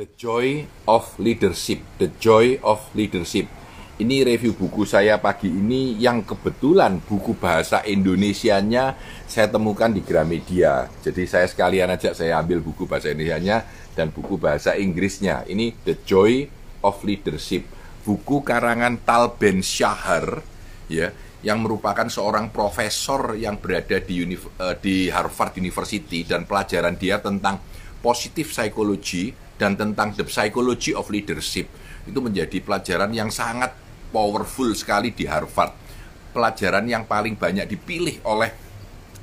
The Joy of Leadership, The Joy of Leadership. Ini review buku saya pagi ini yang kebetulan buku bahasa Indonesianya saya temukan di Gramedia. Jadi saya sekalian aja saya ambil buku bahasa Indonesianya dan buku bahasa Inggrisnya. Ini The Joy of Leadership, buku karangan Tal Ben Shahar ya yang merupakan seorang profesor yang berada di, uh, di Harvard University dan pelajaran dia tentang positif psikologi dan tentang the psychology of leadership. Itu menjadi pelajaran yang sangat powerful sekali di Harvard. Pelajaran yang paling banyak dipilih oleh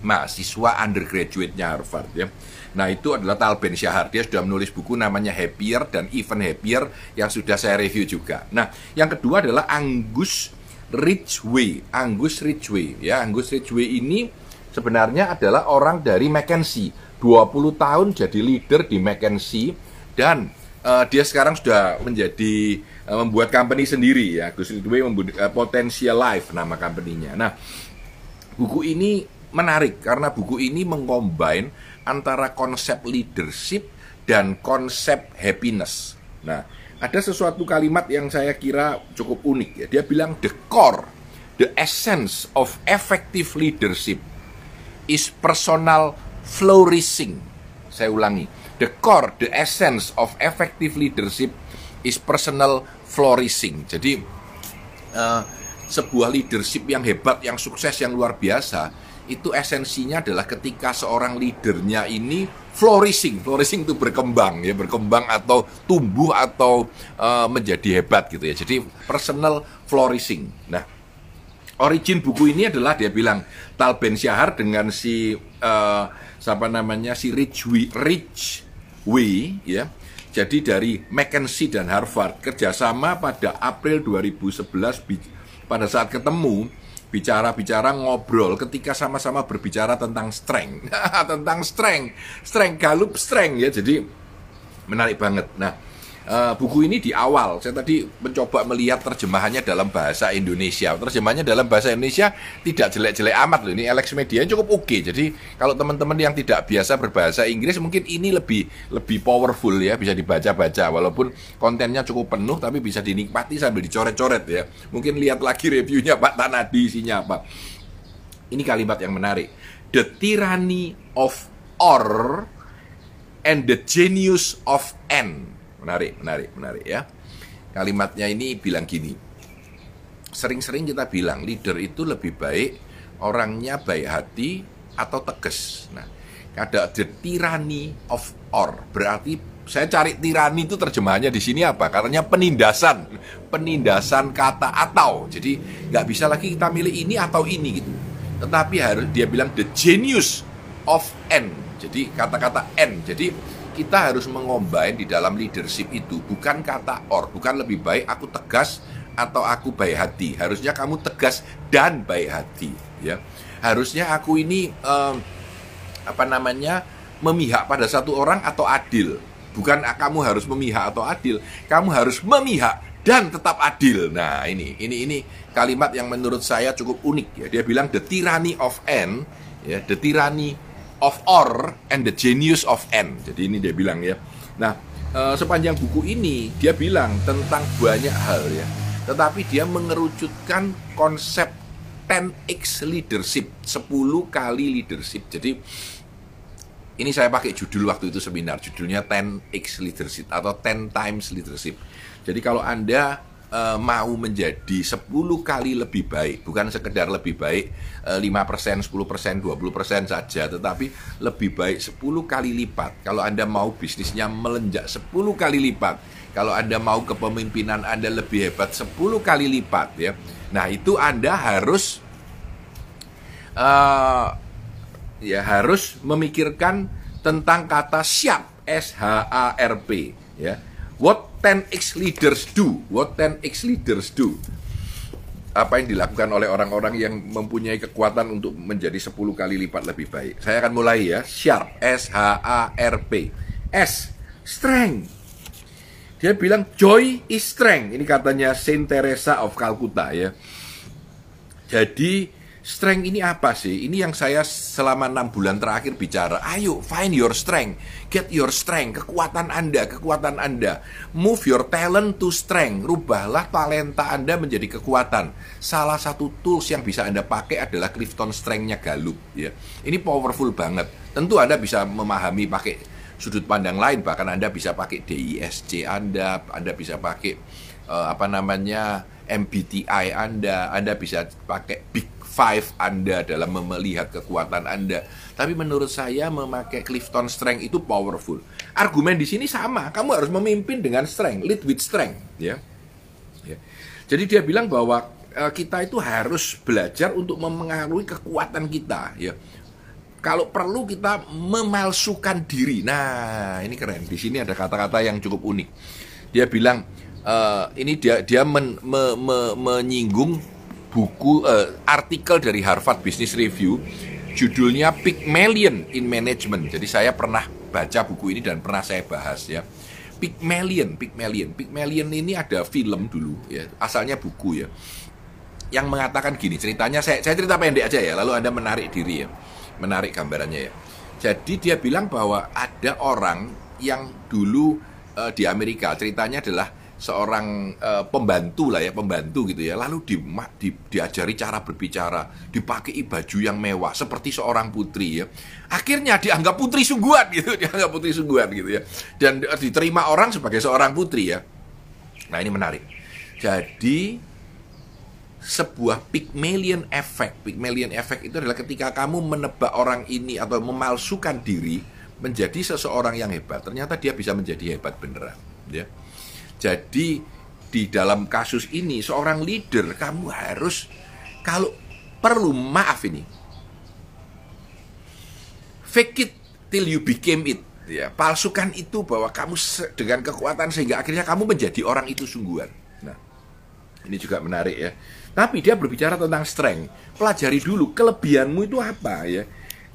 mahasiswa undergraduate-nya Harvard ya. Nah itu adalah Tal Ben Shahar Dia sudah menulis buku namanya Happier dan Even Happier Yang sudah saya review juga. Nah yang kedua adalah Angus Ridgway. Angus Ridgway ya. Angus Ridgway ini sebenarnya adalah orang dari Mackenzie 20 tahun jadi leader di Mackenzie dan uh, dia sekarang sudah menjadi uh, membuat company sendiri ya Gus Ridwan membuat uh, Potential Life nama company-nya. Nah, buku ini menarik karena buku ini mengcombine antara konsep leadership dan konsep happiness. Nah, ada sesuatu kalimat yang saya kira cukup unik ya. Dia bilang the core, the essence of effective leadership is personal flourishing. Saya ulangi, the core, the essence of effective leadership is personal flourishing. Jadi uh, sebuah leadership yang hebat, yang sukses, yang luar biasa itu esensinya adalah ketika seorang leadernya ini flourishing, flourishing itu berkembang ya, berkembang atau tumbuh atau uh, menjadi hebat gitu ya. Jadi personal flourishing. Nah, origin buku ini adalah dia bilang Tal Ben Syahar dengan si uh, siapa namanya si Rich Rich Wei ya. Jadi dari Mackenzie dan Harvard kerjasama pada April 2011 pada saat ketemu bicara-bicara ngobrol ketika sama-sama berbicara tentang strength. Tentang strength. Strength galup strength ya. Jadi menarik banget. Nah uh, buku ini di awal saya tadi mencoba melihat terjemahannya dalam bahasa Indonesia. Terjemahannya dalam bahasa Indonesia tidak jelek-jelek amat loh. Ini Alex Media cukup oke. Okay. Jadi kalau teman-teman yang tidak biasa berbahasa Inggris mungkin ini lebih lebih powerful ya, bisa dibaca-baca walaupun kontennya cukup penuh tapi bisa dinikmati sambil dicoret-coret ya. Mungkin lihat lagi reviewnya Pak Tanadi isinya apa. Ini kalimat yang menarik. The tyranny of or and the genius of n Menarik, menarik, menarik ya. Kalimatnya ini bilang gini. Sering-sering kita bilang leader itu lebih baik orangnya baik hati atau tegas. Nah, ada the tyranny of or. Berarti saya cari tirani itu terjemahannya di sini apa? Katanya penindasan, penindasan kata atau. Jadi nggak bisa lagi kita milih ini atau ini gitu. Tetapi harus dia bilang the genius of n. Jadi kata-kata n. Jadi kita harus mengombine di dalam leadership itu bukan kata or, bukan lebih baik aku tegas atau aku baik hati. Harusnya kamu tegas dan baik hati, ya. Harusnya aku ini um, apa namanya memihak pada satu orang atau adil. Bukan kamu harus memihak atau adil, kamu harus memihak dan tetap adil. Nah, ini ini ini kalimat yang menurut saya cukup unik ya. Dia bilang the tyranny of n, ya, the tyranny of or and the genius of n. Jadi ini dia bilang ya. Nah, e, sepanjang buku ini dia bilang tentang banyak hal ya. Tetapi dia mengerucutkan konsep 10x leadership, 10 kali leadership. Jadi ini saya pakai judul waktu itu seminar, judulnya 10x leadership atau 10 times leadership. Jadi kalau Anda uh, mau menjadi 10 kali lebih baik, bukan sekedar lebih baik uh, 5%, 10%, 20% saja, tetapi lebih baik 10 kali lipat. Kalau Anda mau bisnisnya melenjak 10 kali lipat, kalau Anda mau kepemimpinan Anda lebih hebat 10 kali lipat ya. Nah, itu Anda harus uh, ya harus memikirkan tentang kata siap S H A R P ya. What 10x leaders do? What 10x leaders do? Apa yang dilakukan oleh orang-orang yang mempunyai kekuatan untuk menjadi 10 kali lipat lebih baik? Saya akan mulai ya. Sharp, S H A R P. S, strength. Dia bilang joy is strength. Ini katanya Saint Teresa of Calcutta ya. Jadi Strength ini apa sih? Ini yang saya selama enam bulan terakhir bicara. Ayo, find your strength. Get your strength. Kekuatan Anda, kekuatan Anda. Move your talent to strength. Rubahlah talenta Anda menjadi kekuatan. Salah satu tools yang bisa Anda pakai adalah Clifton Strength-nya Gallup. Ya. Ini powerful banget. Tentu Anda bisa memahami pakai sudut pandang lain. Bahkan Anda bisa pakai DISC Anda. Anda bisa pakai uh, apa namanya MBTI Anda. Anda bisa pakai Big five Anda dalam melihat kekuatan Anda. Tapi menurut saya memakai Clifton Strength itu powerful. Argumen di sini sama, kamu harus memimpin dengan strength, lead with strength, ya. ya. Jadi dia bilang bahwa uh, kita itu harus belajar untuk memengaruhi kekuatan kita, ya. Kalau perlu kita memalsukan diri. Nah, ini keren. Di sini ada kata-kata yang cukup unik. Dia bilang uh, ini dia dia men, me, me, menyinggung buku uh, artikel dari Harvard Business Review judulnya Pygmalion in Management. Jadi saya pernah baca buku ini dan pernah saya bahas ya. Pygmalion, Pygmalion, Pygmalion ini ada film dulu ya, asalnya buku ya. Yang mengatakan gini, ceritanya saya saya cerita pendek aja ya, lalu Anda menarik diri ya. Menarik gambarannya ya. Jadi dia bilang bahwa ada orang yang dulu uh, di Amerika, ceritanya adalah seorang uh, pembantu lah ya pembantu gitu ya. Lalu di, di, diajari cara berbicara dipakai baju yang mewah seperti seorang putri ya. Akhirnya dianggap putri sungguhan gitu dianggap putri sungguhan gitu ya. Dan uh, diterima orang sebagai seorang putri ya. Nah ini menarik. Jadi sebuah Pygmalion effect. Pygmalion effect itu adalah ketika kamu menebak orang ini atau memalsukan diri menjadi seseorang yang hebat ternyata dia bisa menjadi hebat beneran ya jadi di dalam kasus ini seorang leader kamu harus kalau perlu maaf ini. Fake it till you became it. Ya palsukan itu bahwa kamu dengan kekuatan sehingga akhirnya kamu menjadi orang itu sungguhan. Nah ini juga menarik ya. Tapi dia berbicara tentang strength. Pelajari dulu kelebihanmu itu apa ya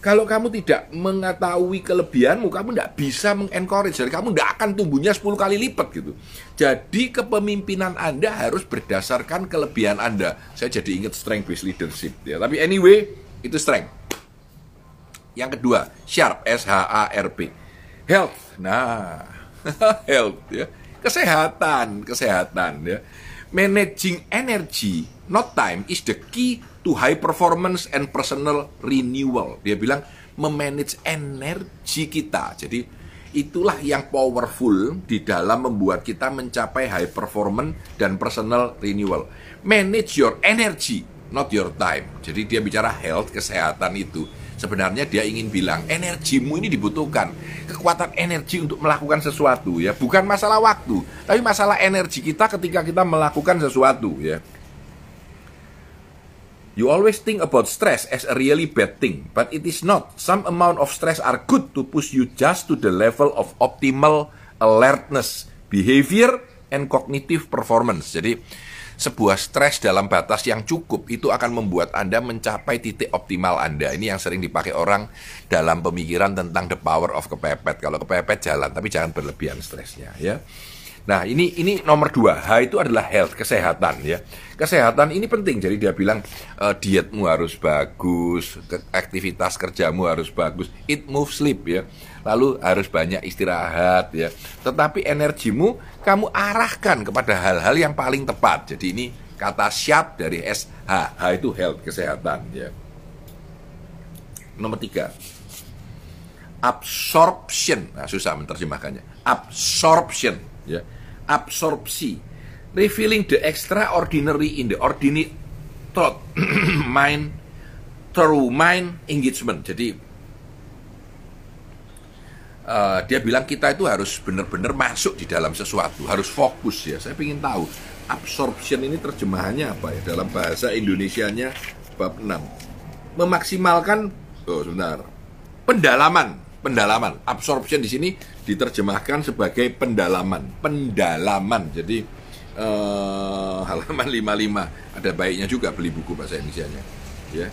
kalau kamu tidak mengetahui kelebihanmu, kamu tidak bisa mengencourage. Jadi kamu tidak akan tumbuhnya 10 kali lipat gitu. Jadi kepemimpinan Anda harus berdasarkan kelebihan Anda. Saya jadi ingat strength based leadership ya. Tapi anyway, itu strength. Yang kedua, sharp, S H A R P. Health. Nah, health ya. Kesehatan, kesehatan ya. Managing energy, not time is the key to high performance and personal renewal. Dia bilang memanage energi kita. Jadi itulah yang powerful di dalam membuat kita mencapai high performance dan personal renewal. Manage your energy, not your time. Jadi dia bicara health, kesehatan itu. Sebenarnya dia ingin bilang energimu ini dibutuhkan kekuatan energi untuk melakukan sesuatu ya, bukan masalah waktu, tapi masalah energi kita ketika kita melakukan sesuatu ya. You always think about stress as a really bad thing, but it is not. Some amount of stress are good to push you just to the level of optimal alertness, behavior, and cognitive performance. Jadi, sebuah stres dalam batas yang cukup itu akan membuat Anda mencapai titik optimal Anda. Ini yang sering dipakai orang dalam pemikiran tentang the power of kepepet. Kalau kepepet jalan, tapi jangan berlebihan stresnya ya. Nah ini ini nomor dua. H itu adalah health kesehatan ya. Kesehatan ini penting. Jadi dia bilang e, dietmu harus bagus aktivitas kerjamu harus bagus. Eat move sleep ya. Lalu harus banyak istirahat ya. Tetapi energimu kamu arahkan kepada hal-hal yang paling tepat. Jadi ini kata siap dari S H. H itu health kesehatan ya. Nomor tiga. Absorption. Nah, susah menerjemahkannya. Absorption ya absorpsi revealing the extraordinary in the ordinary thought mind through mind engagement. Jadi uh, dia bilang kita itu harus benar-benar masuk di dalam sesuatu harus fokus ya. Saya ingin tahu absorption ini terjemahannya apa ya? Dalam bahasa Indonesianya bab 6 memaksimalkan oh sebentar pendalaman pendalaman. Absorption di sini diterjemahkan sebagai pendalaman. Pendalaman. Jadi uh, halaman 55 ada baiknya juga beli buku bahasa Indonesia-nya. Ya.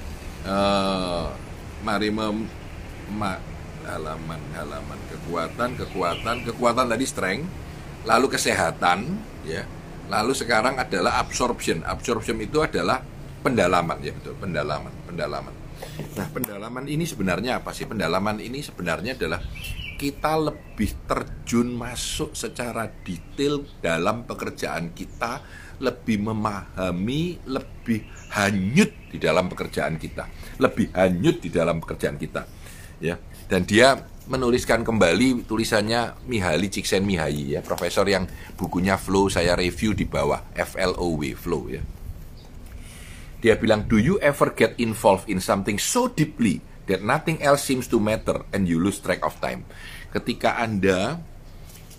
Uh, mari mem ma, halaman halaman kekuatan kekuatan kekuatan tadi strength lalu kesehatan ya lalu sekarang adalah absorption absorption itu adalah pendalaman ya betul pendalaman pendalaman nah pendalaman ini sebenarnya apa sih? Pendalaman ini sebenarnya adalah kita lebih terjun masuk secara detail dalam pekerjaan kita lebih memahami lebih hanyut di dalam pekerjaan kita. Lebih hanyut di dalam pekerjaan kita ya. Dan dia menuliskan kembali tulisannya Mihaly Csikszentmihalyi ya profesor yang bukunya Flow saya review di bawah F L O W Flow ya dia bilang, do you ever get involved in something so deeply that nothing else seems to matter and you lose track of time? Ketika Anda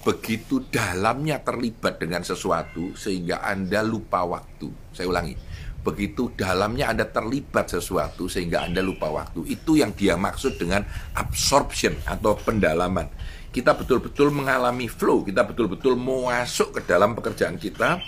begitu dalamnya terlibat dengan sesuatu sehingga Anda lupa waktu. Saya ulangi, begitu dalamnya Anda terlibat sesuatu sehingga Anda lupa waktu. Itu yang dia maksud dengan absorption atau pendalaman. Kita betul-betul mengalami flow, kita betul-betul masuk ke dalam pekerjaan kita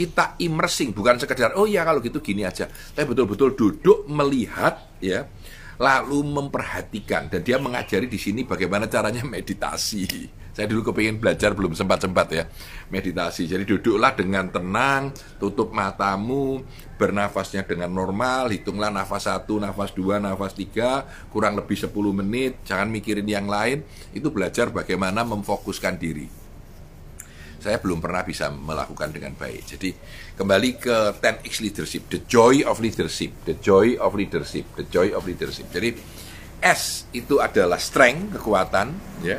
kita immersing bukan sekedar oh ya kalau gitu gini aja. Tapi betul-betul duduk melihat ya lalu memperhatikan. Dan dia mengajari di sini bagaimana caranya meditasi. Saya dulu kepingin belajar belum sempat-sempat ya meditasi. Jadi duduklah dengan tenang tutup matamu bernafasnya dengan normal hitunglah nafas satu nafas dua nafas tiga kurang lebih 10 menit. Jangan mikirin yang lain. Itu belajar bagaimana memfokuskan diri saya belum pernah bisa melakukan dengan baik. Jadi kembali ke 10x leadership, the joy of leadership, the joy of leadership, the joy of leadership. Jadi S itu adalah strength, kekuatan, ya.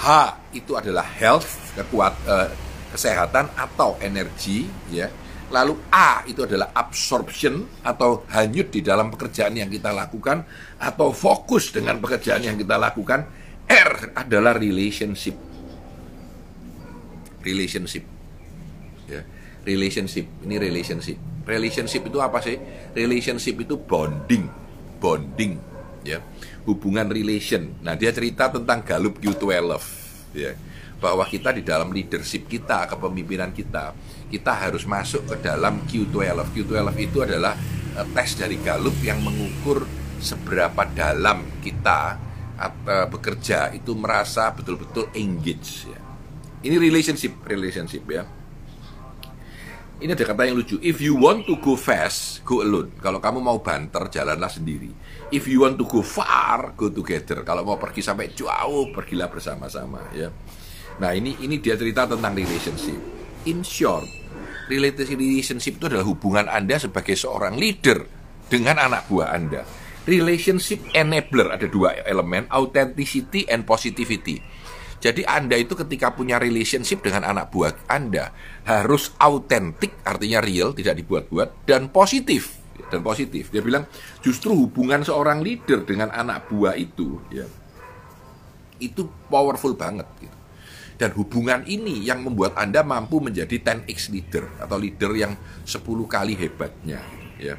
H itu adalah health, kekuat uh, kesehatan atau energi, ya. Lalu A itu adalah absorption atau hanyut di dalam pekerjaan yang kita lakukan atau fokus dengan pekerjaan yang kita lakukan. R adalah relationship relationship. Ya relationship. Ini relationship. Relationship itu apa sih? Relationship itu bonding. Bonding. Ya hubungan relation. Nah dia cerita tentang Gallup Q12 ya bahwa kita di dalam leadership kita kepemimpinan kita kita harus masuk ke dalam Q12 Q12 itu adalah uh, tes dari Gallup yang mengukur seberapa dalam kita uh, bekerja itu merasa betul-betul engage ya ini relationship, relationship ya. Ini ada kata yang lucu. If you want to go fast, go alone. Kalau kamu mau banter, jalanlah sendiri. If you want to go far, go together. Kalau mau pergi sampai jauh, pergilah bersama-sama ya. Nah, ini ini dia cerita tentang relationship. In short, relationship itu adalah hubungan Anda sebagai seorang leader dengan anak buah Anda. Relationship enabler ada dua elemen, authenticity and positivity jadi Anda itu ketika punya relationship dengan anak buah Anda harus autentik, artinya real, tidak dibuat-buat dan positif dan positif. Dia bilang justru hubungan seorang leader dengan anak buah itu ya itu powerful banget gitu. Dan hubungan ini yang membuat Anda mampu menjadi 10x leader atau leader yang 10 kali hebatnya ya.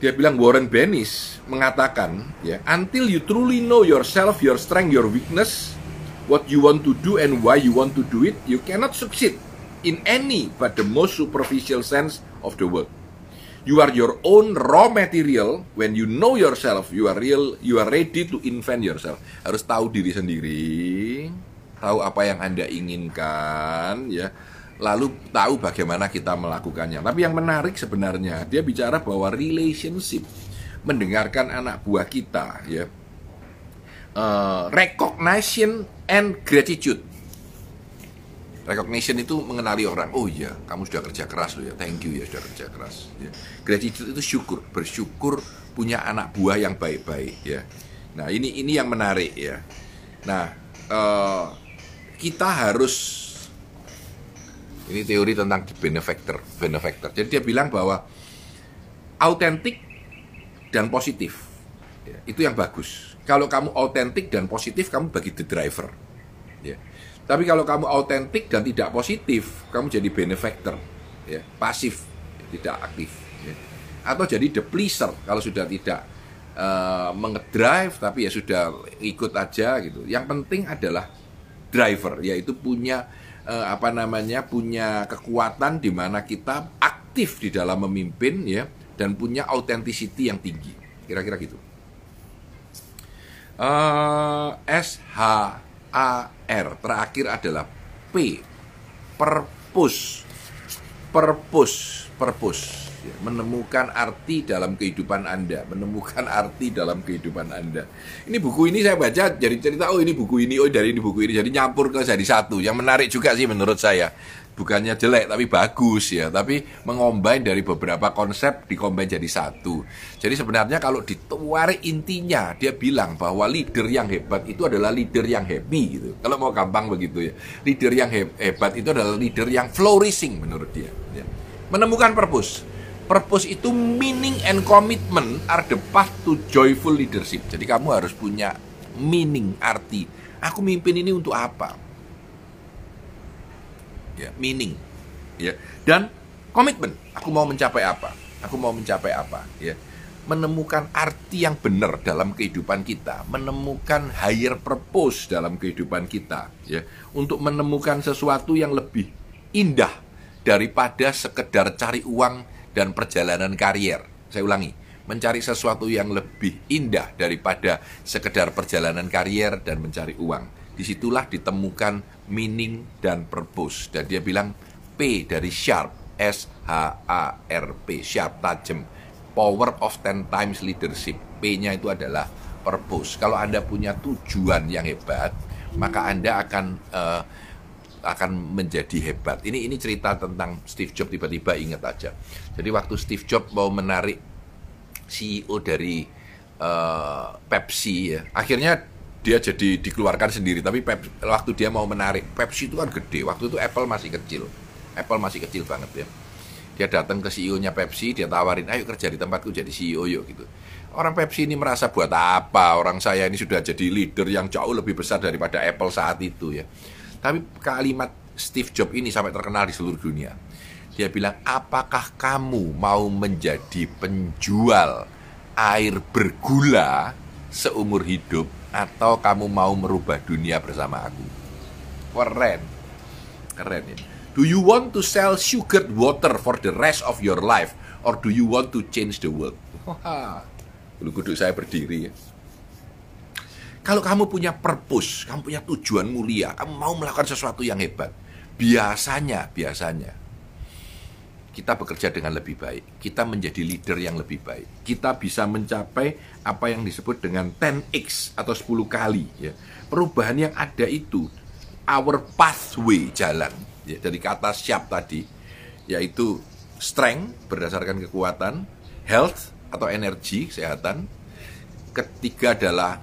Dia bilang Warren Bennis mengatakan ya, until you truly know yourself, your strength, your weakness, what you want to do and why you want to do it, you cannot succeed in any but the most superficial sense of the word. You are your own raw material. When you know yourself, you are real. You are ready to invent yourself. Harus tahu diri sendiri, tahu apa yang anda inginkan, ya. Lalu tahu bagaimana kita melakukannya. Tapi yang menarik sebenarnya dia bicara bahwa relationship, mendengarkan anak buah kita, ya, uh, recognition and gratitude. Recognition itu mengenali orang. Oh iya, kamu sudah kerja keras loh ya. Thank you ya sudah kerja keras. Ya. Gratitude itu syukur, bersyukur punya anak buah yang baik-baik ya. Nah ini ini yang menarik ya. Nah uh, kita harus ini teori tentang benefactor, benefactor. Jadi dia bilang bahwa autentik dan positif ya, itu yang bagus kalau kamu autentik dan positif, kamu bagi the driver. Ya. Tapi kalau kamu autentik dan tidak positif, kamu jadi benefactor, ya, pasif, tidak aktif. Ya. Atau jadi the pleaser kalau sudah tidak uh, mengedrive, tapi ya sudah ikut aja gitu. Yang penting adalah driver, yaitu punya uh, apa namanya, punya kekuatan di mana kita aktif di dalam memimpin, ya, dan punya authenticity yang tinggi. Kira-kira gitu. Uh, S H A R terakhir adalah P purpose purpose ya. ya. menemukan arti dalam kehidupan Anda, menemukan arti dalam kehidupan Anda. Ini buku ini saya baca jadi cerita oh ini buku ini, oh dari ini buku ini jadi nyampur ke jadi satu. Yang menarik juga sih menurut saya. Bukannya jelek tapi bagus ya, tapi mengombin dari beberapa konsep dikombin jadi satu. Jadi sebenarnya kalau dituari intinya dia bilang bahwa leader yang hebat itu adalah leader yang happy gitu. Kalau mau gampang begitu ya. Leader yang hebat itu adalah leader yang flourishing menurut dia. Ya menemukan purpose. Purpose itu meaning and commitment are the path to joyful leadership. Jadi kamu harus punya meaning, arti. Aku mimpin ini untuk apa? Ya, meaning. Ya. Dan komitmen. Aku mau mencapai apa? Aku mau mencapai apa? Ya. Menemukan arti yang benar dalam kehidupan kita, menemukan higher purpose dalam kehidupan kita, ya, untuk menemukan sesuatu yang lebih indah daripada sekedar cari uang dan perjalanan karier. Saya ulangi, mencari sesuatu yang lebih indah daripada sekedar perjalanan karier dan mencari uang. Di situlah ditemukan meaning dan purpose. Dan dia bilang P dari sharp, S H A R P, sharp tajam. Power of ten times leadership. P-nya itu adalah purpose. Kalau Anda punya tujuan yang hebat, maka Anda akan uh, akan menjadi hebat. Ini ini cerita tentang Steve Jobs tiba-tiba ingat aja. Jadi waktu Steve Jobs mau menarik CEO dari uh, Pepsi ya, akhirnya dia jadi dikeluarkan sendiri. Tapi Pepsi, waktu dia mau menarik Pepsi itu kan gede. Waktu itu Apple masih kecil, Apple masih kecil banget ya. Dia datang ke CEO-nya Pepsi, dia tawarin, ayo kerja di tempatku jadi CEO yuk gitu. Orang Pepsi ini merasa buat apa? Orang saya ini sudah jadi leader yang jauh lebih besar daripada Apple saat itu ya. Tapi kalimat Steve Jobs ini sampai terkenal di seluruh dunia. Dia bilang, apakah kamu mau menjadi penjual air bergula seumur hidup atau kamu mau merubah dunia bersama aku? Keren. Keren ya. Do you want to sell sugared water for the rest of your life or do you want to change the world? Bulu kuduk saya berdiri ya. Kalau kamu punya purpose, kamu punya tujuan mulia, kamu mau melakukan sesuatu yang hebat, biasanya, biasanya kita bekerja dengan lebih baik, kita menjadi leader yang lebih baik, kita bisa mencapai apa yang disebut dengan 10x atau 10 kali ya. Perubahan yang ada itu our pathway jalan ya, dari kata siap tadi yaitu strength berdasarkan kekuatan, health atau energi kesehatan. Ketiga adalah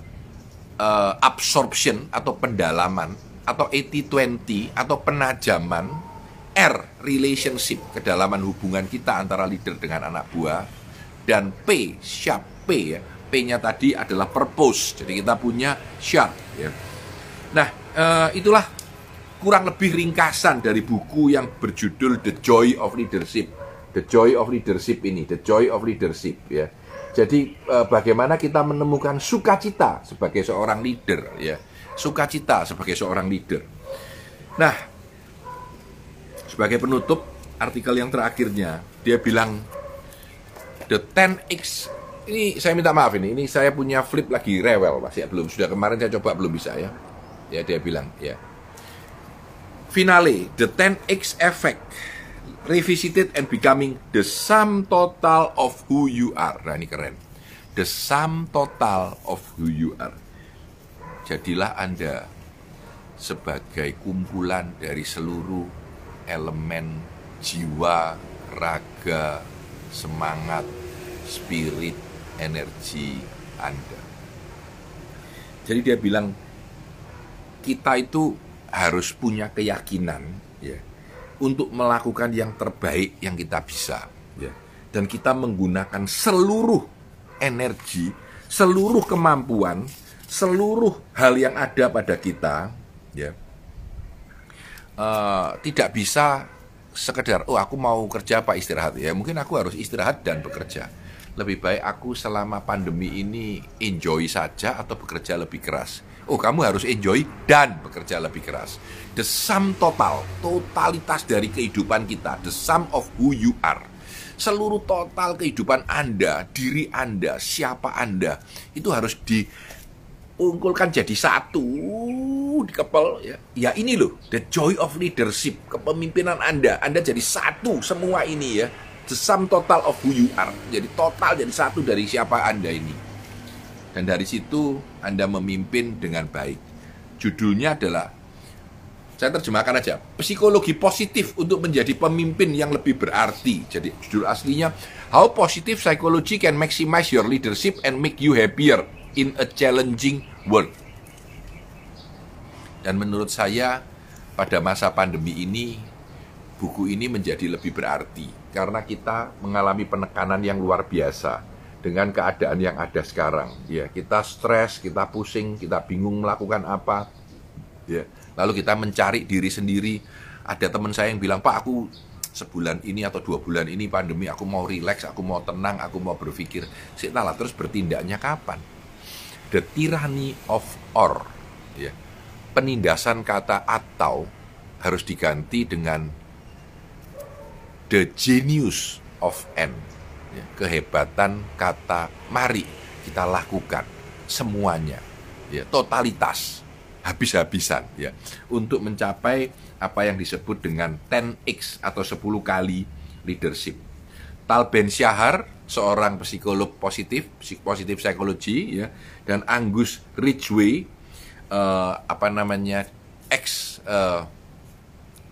uh, absorption atau pendalaman atau 80-20 atau penajaman R relationship kedalaman hubungan kita antara leader dengan anak buah dan P sharp P ya. P-nya tadi adalah purpose. Jadi kita punya sharp ya. Nah uh, itulah kurang lebih ringkasan dari buku yang berjudul The Joy of Leadership. The Joy of Leadership ini The Joy of Leadership ya. Jadi eh, bagaimana kita menemukan sukacita sebagai seorang leader ya. Sukacita sebagai seorang leader. Nah, sebagai penutup artikel yang terakhirnya dia bilang the 10x ini saya minta maaf ini ini saya punya flip lagi rewel Mas ya belum sudah kemarin saya coba belum bisa ya. Ya dia bilang ya. Finale the 10x effect revisited and becoming the sum total of who you are. Nah ini keren. The sum total of who you are. Jadilah Anda sebagai kumpulan dari seluruh elemen jiwa, raga, semangat, spirit, energi Anda. Jadi dia bilang kita itu harus punya keyakinan ya untuk melakukan yang terbaik yang kita bisa ya. dan kita menggunakan seluruh energi seluruh kemampuan seluruh hal yang ada pada kita ya uh, tidak bisa sekedar oh aku mau kerja apa istirahat ya mungkin aku harus istirahat dan bekerja lebih baik aku selama pandemi ini enjoy saja atau bekerja lebih keras Oh, kamu harus enjoy dan bekerja lebih keras. The sum total, totalitas dari kehidupan kita, the sum of who you are. Seluruh total kehidupan Anda, diri Anda, siapa Anda, itu harus diungkulkan jadi satu, dikepel ya. Ya ini loh, the joy of leadership, kepemimpinan Anda. Anda jadi satu semua ini ya. the sum total of who you are. Jadi total jadi satu dari siapa Anda ini. Dan dari situ Anda memimpin dengan baik. Judulnya adalah saya terjemahkan aja psikologi positif untuk menjadi pemimpin yang lebih berarti jadi judul aslinya how positive psychology can maximize your leadership and make you happier in a challenging world. Dan menurut saya pada masa pandemi ini buku ini menjadi lebih berarti. Karena kita mengalami penekanan yang luar biasa dengan keadaan yang ada sekarang. Ya kita stres kita pusing kita bingung melakukan apa. Ya lalu kita mencari diri sendiri. Ada teman saya yang bilang pak aku sebulan ini atau dua bulan ini pandemi aku mau relax aku mau tenang aku mau berpikir. Lah terus bertindaknya kapan the tyranny of or ya. Penindasan kata atau harus diganti dengan the genius of n ya, kehebatan kata mari kita lakukan semuanya ya. Totalitas habis-habisan ya. Untuk mencapai apa yang disebut dengan 10x atau 10 kali leadership. Tal Ben Syahar seorang psikolog positif, positif psikologi ya dan Angus Ridgway uh, apa namanya ex uh,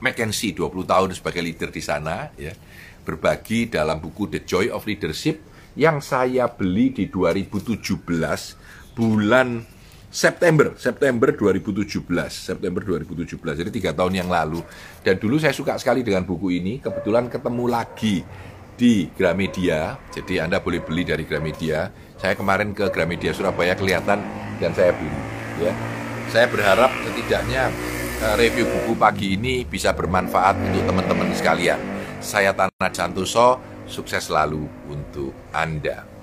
McKinsey 20 tahun sebagai leader di sana ya berbagi dalam buku The Joy of Leadership yang saya beli di 2017 bulan September, September 2017, September 2017. Jadi tiga tahun yang lalu. Dan dulu saya suka sekali dengan buku ini. Kebetulan ketemu lagi di Gramedia. Jadi Anda boleh beli dari Gramedia. Saya kemarin ke Gramedia Surabaya kelihatan dan saya beli. Ya, saya berharap setidaknya eh, review buku pagi ini bisa bermanfaat untuk teman-teman sekalian. Saya Tanah Jantuso, sukses selalu untuk Anda.